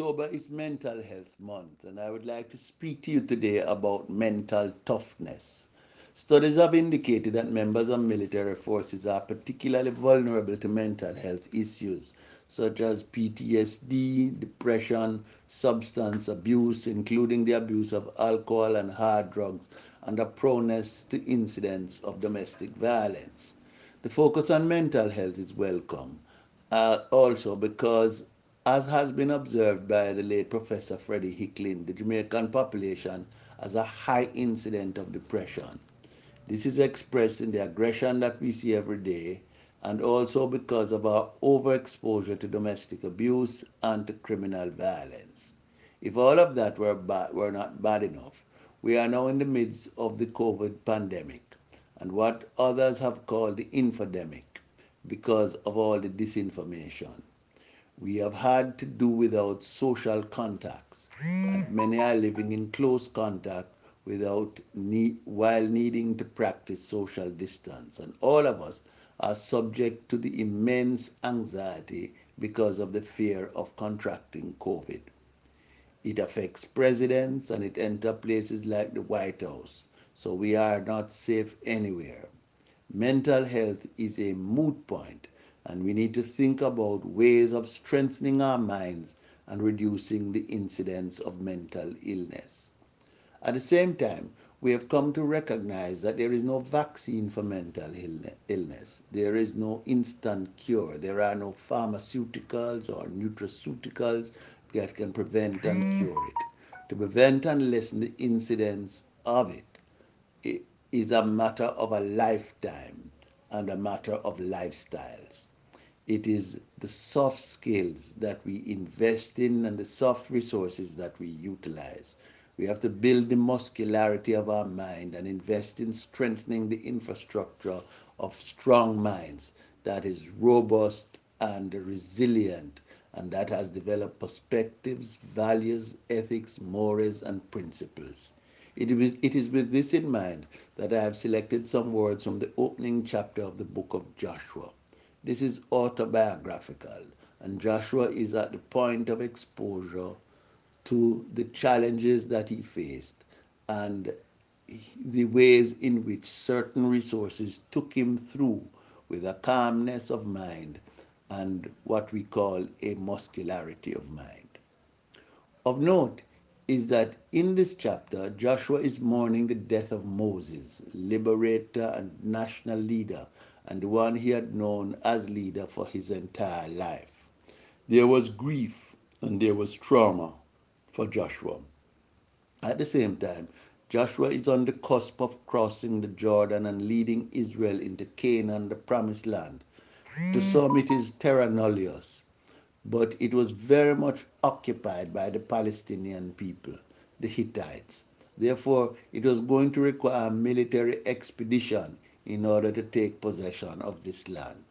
October is Mental Health Month, and I would like to speak to you today about mental toughness. Studies have indicated that members of military forces are particularly vulnerable to mental health issues such as PTSD, depression, substance abuse, including the abuse of alcohol and hard drugs, and a proneness to incidents of domestic violence. The focus on mental health is welcome, uh, also because as has been observed by the late Professor Freddie Hickling, the Jamaican population has a high incidence of depression. This is expressed in the aggression that we see every day and also because of our overexposure to domestic abuse and to criminal violence. If all of that were, bad, were not bad enough, we are now in the midst of the COVID pandemic and what others have called the infodemic because of all the disinformation. We have had to do without social contacts, and many are living in close contact without need, while needing to practice social distance. And all of us are subject to the immense anxiety because of the fear of contracting COVID. It affects presidents and it enters places like the White House. So we are not safe anywhere. Mental health is a moot point and we need to think about ways of strengthening our minds and reducing the incidence of mental illness. At the same time, we have come to recognize that there is no vaccine for mental illness. There is no instant cure. There are no pharmaceuticals or nutraceuticals that can prevent and hmm. cure it. To prevent and lessen the incidence of it, it is a matter of a lifetime and a matter of lifestyles. It is the soft skills that we invest in and the soft resources that we utilize. We have to build the muscularity of our mind and invest in strengthening the infrastructure of strong minds that is robust and resilient and that has developed perspectives, values, ethics, mores, and principles. It is, it is with this in mind that I have selected some words from the opening chapter of the book of Joshua. This is autobiographical, and Joshua is at the point of exposure to the challenges that he faced and the ways in which certain resources took him through with a calmness of mind and what we call a muscularity of mind. Of note is that in this chapter, Joshua is mourning the death of Moses, liberator and national leader and the one he had known as leader for his entire life. There was grief and there was trauma for Joshua. At the same time, Joshua is on the cusp of crossing the Jordan and leading Israel into Canaan, the promised land. To some, it is terra nullius, but it was very much occupied by the Palestinian people, the Hittites. Therefore, it was going to require a military expedition in order to take possession of this land.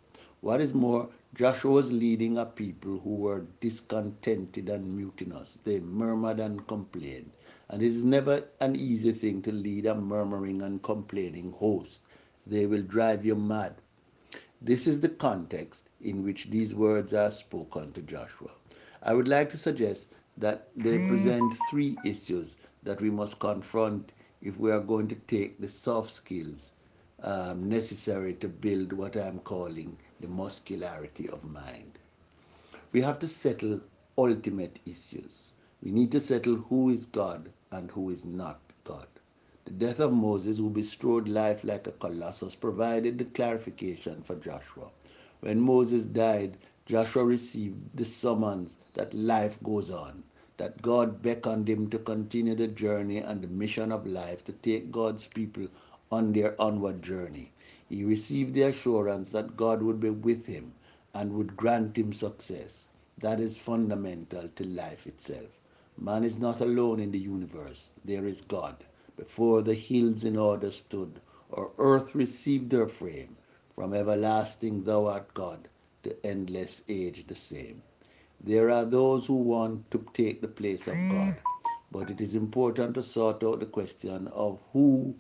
What is more, Joshua was leading a people who were discontented and mutinous. They murmured and complained. And it is never an easy thing to lead a murmuring and complaining host. They will drive you mad. This is the context in which these words are spoken to Joshua. I would like to suggest that they present three issues that we must confront if we are going to take the soft skills um, necessary to build what I'm calling the muscularity of mind. We have to settle ultimate issues. We need to settle who is God and who is not. The death of Moses, who bestrode life like a colossus, provided the clarification for Joshua. When Moses died, Joshua received the summons that life goes on, that God beckoned him to continue the journey and the mission of life to take God's people on their onward journey. He received the assurance that God would be with him and would grant him success. That is fundamental to life itself. Man is not alone in the universe. There is God. Before the hills in order stood, or earth received her frame, from everlasting thou art God, to endless age the same. There are those who want to take the place of God, but it is important to sort out the question of who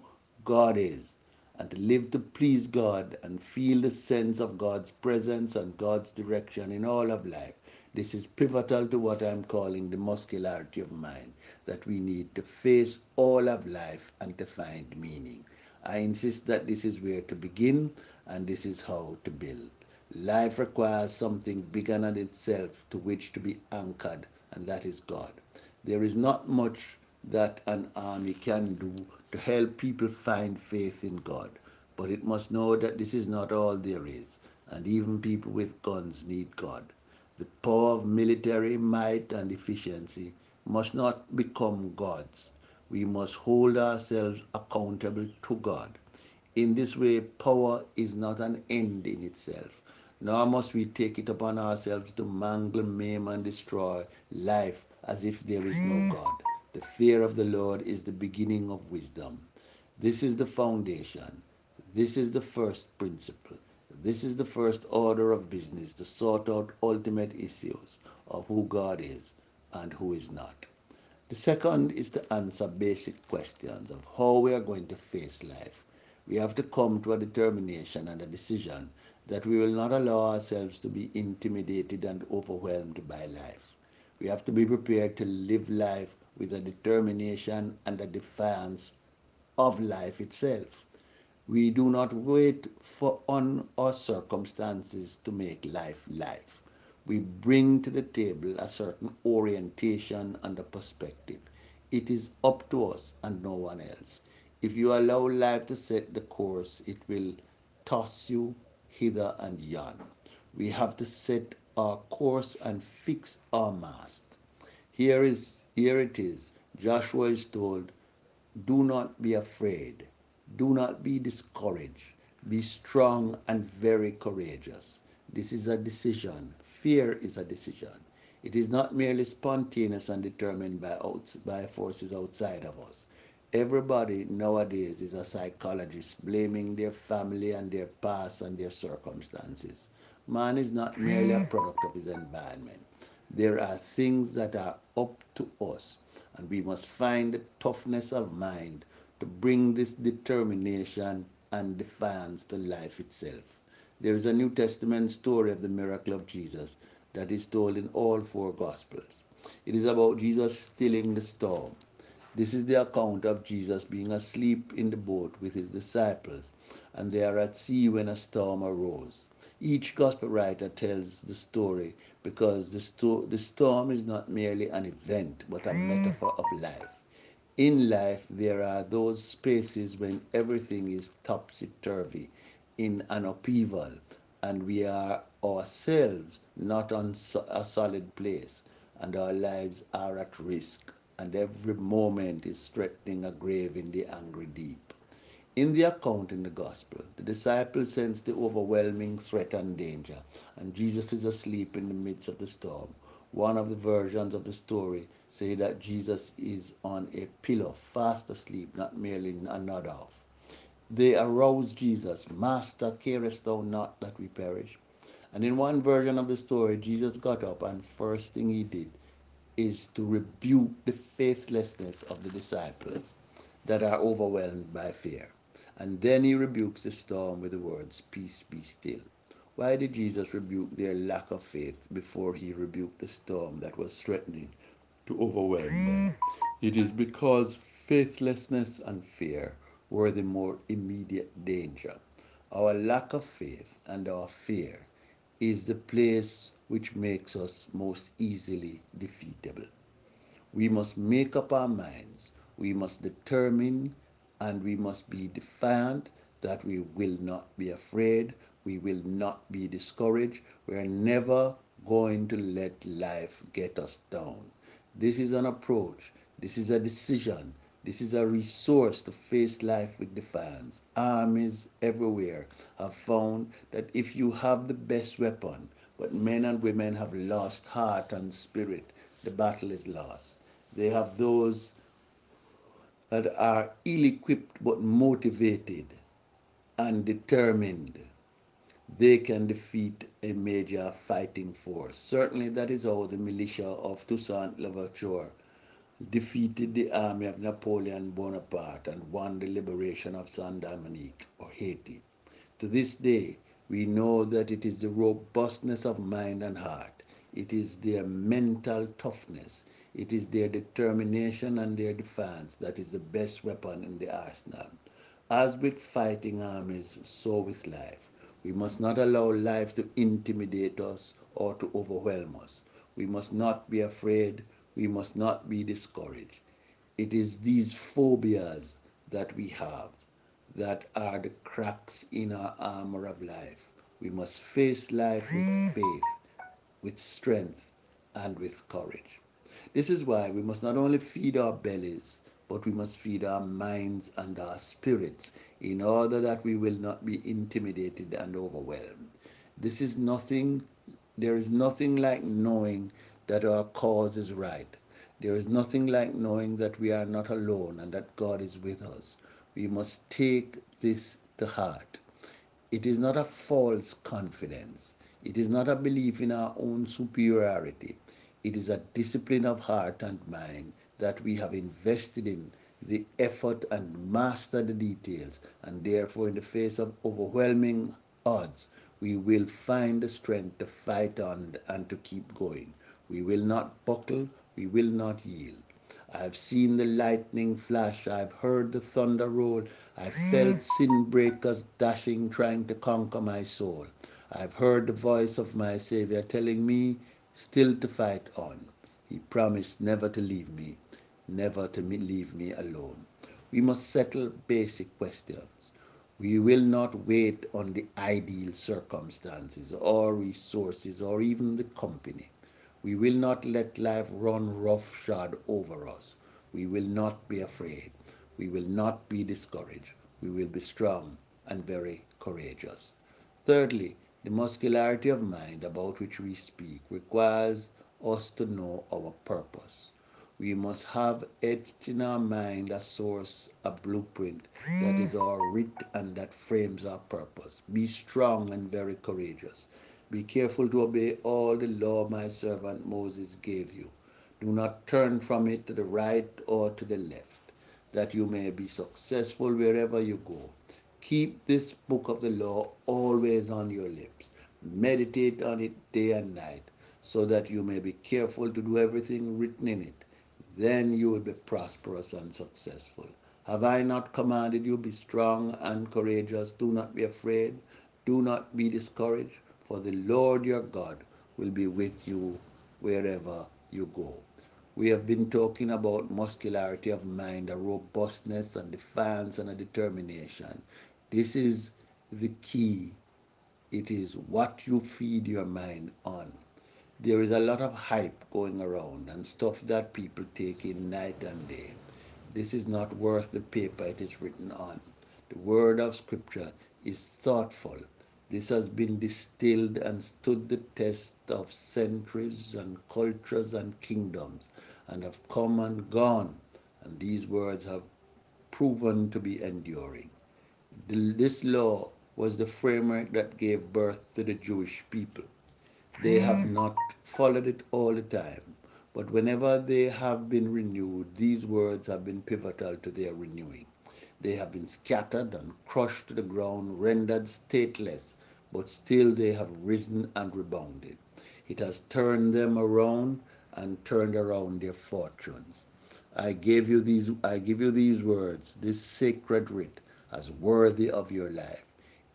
God is and to live to please God and feel the sense of God's presence and God's direction in all of life. This is pivotal to what I'm calling the muscularity of mind that we need to face all of life and to find meaning. I insist that this is where to begin and this is how to build. Life requires something bigger than itself to which to be anchored, and that is God. There is not much that an army can do to help people find faith in God, but it must know that this is not all there is, and even people with guns need God. The power of military might and efficiency must not become gods. We must hold ourselves accountable to God. In this way, power is not an end in itself, nor must we take it upon ourselves to mangle, maim, and destroy life as if there is no hmm. God. The fear of the Lord is the beginning of wisdom. This is the foundation. This is the first principle. This is the first order of business to sort out ultimate issues of who God is and who is not. The second is to answer basic questions of how we are going to face life. We have to come to a determination and a decision that we will not allow ourselves to be intimidated and overwhelmed by life. We have to be prepared to live life with a determination and a defiance of life itself. We do not wait for on or circumstances to make life life. We bring to the table a certain orientation and a perspective. It is up to us and no one else. If you allow life to set the course, it will toss you hither and yon. We have to set our course and fix our mast. Here is here it is. Joshua is told, do not be afraid. Do not be discouraged. Be strong and very courageous. This is a decision. Fear is a decision. It is not merely spontaneous and determined by, outs- by forces outside of us. Everybody nowadays is a psychologist, blaming their family and their past and their circumstances. Man is not merely a product of his environment. There are things that are up to us, and we must find the toughness of mind to bring this determination and defiance to life itself. There is a New Testament story of the miracle of Jesus that is told in all four Gospels. It is about Jesus stilling the storm. This is the account of Jesus being asleep in the boat with his disciples, and they are at sea when a storm arose. Each gospel writer tells the story because the, sto- the storm is not merely an event but a mm. metaphor of life. In life, there are those spaces when everything is topsy turvy, in an upheaval, and we are ourselves not on a solid place, and our lives are at risk, and every moment is threatening a grave in the angry deep. In the account in the gospel, the disciples sense the overwhelming threat and danger, and Jesus is asleep in the midst of the storm. One of the versions of the story say that Jesus is on a pillow, fast asleep, not merely a nod off. They arouse Jesus, Master, carest thou not that we perish? And in one version of the story, Jesus got up and first thing he did is to rebuke the faithlessness of the disciples that are overwhelmed by fear. And then he rebukes the storm with the words, Peace be still. Why did Jesus rebuke their lack of faith before he rebuked the storm that was threatening to overwhelm them? It is because faithlessness and fear were the more immediate danger. Our lack of faith and our fear is the place which makes us most easily defeatable. We must make up our minds. We must determine and we must be defiant that we will not be afraid. We will not be discouraged. We're never going to let life get us down. This is an approach. This is a decision. This is a resource to face life with defiance. Armies everywhere have found that if you have the best weapon, but men and women have lost heart and spirit, the battle is lost. They have those that are ill equipped but motivated and determined. They can defeat a major fighting force. Certainly, that is how the militia of Toussaint Louverture defeated the army of Napoleon Bonaparte and won the liberation of Saint Domingue or Haiti. To this day, we know that it is the robustness of mind and heart, it is their mental toughness, it is their determination and their defense that is the best weapon in the arsenal. As with fighting armies, so with life. We must not allow life to intimidate us or to overwhelm us. We must not be afraid. We must not be discouraged. It is these phobias that we have that are the cracks in our armor of life. We must face life with faith, with strength, and with courage. This is why we must not only feed our bellies, but we must feed our minds and our spirits in order that we will not be intimidated and overwhelmed. This is nothing, there is nothing like knowing that our cause is right. There is nothing like knowing that we are not alone and that God is with us. We must take this to heart. It is not a false confidence. It is not a belief in our own superiority. It is a discipline of heart and mind that we have invested in the effort and master the details, and therefore, in the face of overwhelming odds, we will find the strength to fight on and to keep going. We will not buckle, we will not yield. I have seen the lightning flash, I have heard the thunder roll, I have mm. felt sin breakers dashing, trying to conquer my soul. I have heard the voice of my Savior telling me still to fight on. He promised never to leave me, never to leave me alone. We must settle basic questions. We will not wait on the ideal circumstances or resources or even the company. We will not let life run roughshod over us. We will not be afraid. We will not be discouraged. We will be strong and very courageous. Thirdly, the muscularity of mind about which we speak requires us to know our purpose. We must have etched in our mind a source, a blueprint that is our writ and that frames our purpose. Be strong and very courageous. Be careful to obey all the law my servant Moses gave you. Do not turn from it to the right or to the left, that you may be successful wherever you go. Keep this book of the law always on your lips. Meditate on it day and night, so that you may be careful to do everything written in it. Then you will be prosperous and successful. Have I not commanded you, be strong and courageous? Do not be afraid. Do not be discouraged for the Lord your God will be with you wherever you go. We have been talking about muscularity of mind, a robustness and defiance and a determination. This is the key. It is what you feed your mind on. There is a lot of hype going around and stuff that people take in night and day. This is not worth the paper it is written on. The word of Scripture is thoughtful this has been distilled and stood the test of centuries and cultures and kingdoms and have come and gone, and these words have proven to be enduring. This law was the framework that gave birth to the Jewish people. They have mm. not followed it all the time, but whenever they have been renewed, these words have been pivotal to their renewing. They have been scattered and crushed to the ground, rendered stateless, but still they have risen and rebounded. It has turned them around and turned around their fortunes. I gave you these I give you these words, this sacred writ, as worthy of your life.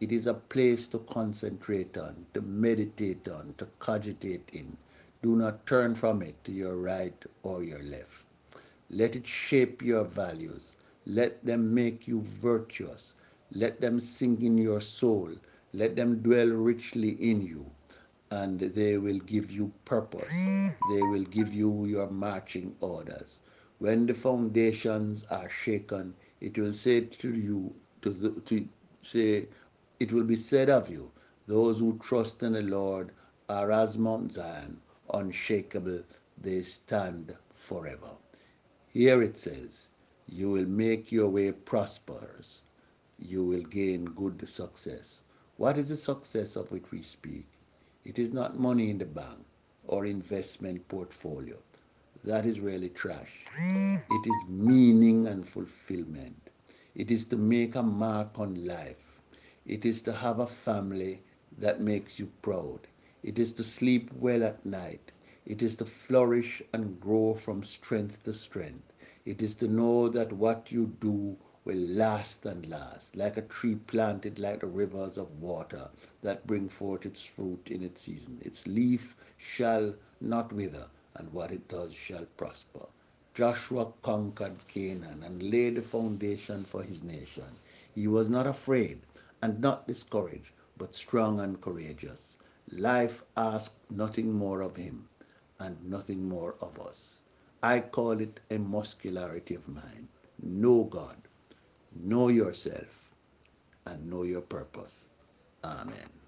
It is a place to concentrate on, to meditate on, to cogitate in. Do not turn from it to your right or your left. Let it shape your values. Let them make you virtuous. Let them sink in your soul. Let them dwell richly in you, and they will give you purpose. They will give you your marching orders. When the foundations are shaken, it will say to you, to, the, to say, it will be said of you, those who trust in the Lord are as Mount Zion, unshakable, they stand forever. Here it says, you will make your way prosperous. You will gain good success. What is the success of which we speak? It is not money in the bank or investment portfolio. That is really trash. It is meaning and fulfillment. It is to make a mark on life. It is to have a family that makes you proud. It is to sleep well at night. It is to flourish and grow from strength to strength. It is to know that what you do will last and last, like a tree planted like the rivers of water that bring forth its fruit in its season. Its leaf shall not wither, and what it does shall prosper. Joshua conquered Canaan and laid the foundation for his nation. He was not afraid and not discouraged, but strong and courageous. Life asks nothing more of him and nothing more of us. I call it a muscularity of mind. Know God, know yourself, and know your purpose. Amen.